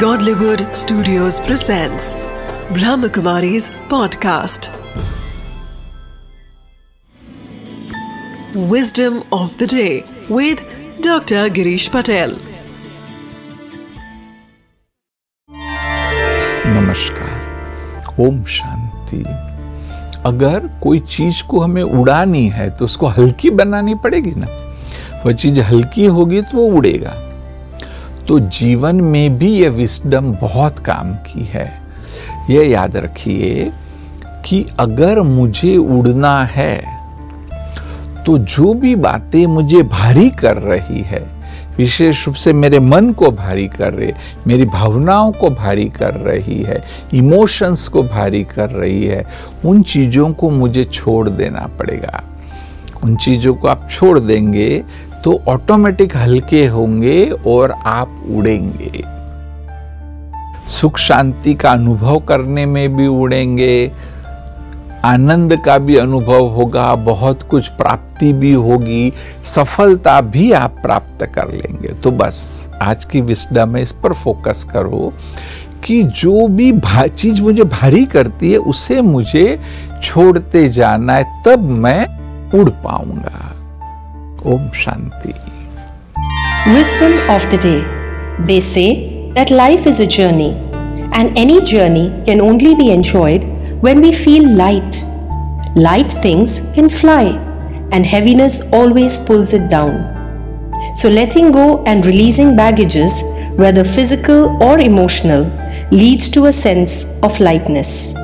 Godlywood Studios presents Brahmakumari's podcast. Wisdom of the day with Dr. Girish Patel. नमस्कार ओम शांति अगर कोई चीज़ को हमें उड़ानी है तो उसको हल्की बनानी पड़ेगी ना वह चीज़ हल्की होगी तो वो उड़ेगा तो जीवन में भी ये विस्डम बहुत काम की है। यह याद रखिए कि अगर मुझे उड़ना है तो जो भी बातें मुझे भारी कर रही है, विशेष रूप से मेरे मन को भारी कर रही मेरी भावनाओं को भारी कर रही है इमोशंस को भारी कर रही है, उन चीज़ों को मुझे छोड़ देना पड़ेगा। उन चीज़ों को आप छोड़ देंगे तो ऑटोमेटिक हल्के होंगे और आप उड़ेंगे। सुख शांति का अनुभव करने में भी उड़ेंगे। आनंद का भी अनुभव होगा, बहुत कुछ प्राप्ति भी होगी, सफलता भी आप प्राप्त कर लेंगे। तो बस, आज की विस्डम में इस पर फोकस करो कि जो भी, चीज़ मुझे भारी करती है, उसे मुझे छोड़ते जाना है, तब मैं उड़ पाऊँगा। Om Shanti. Wisdom of the day. They say that life is a journey, and any journey can only be enjoyed when we feel light. Light things can fly, and heaviness always pulls it down. So, letting go and releasing baggages, whether physical or emotional, leads to a sense of lightness.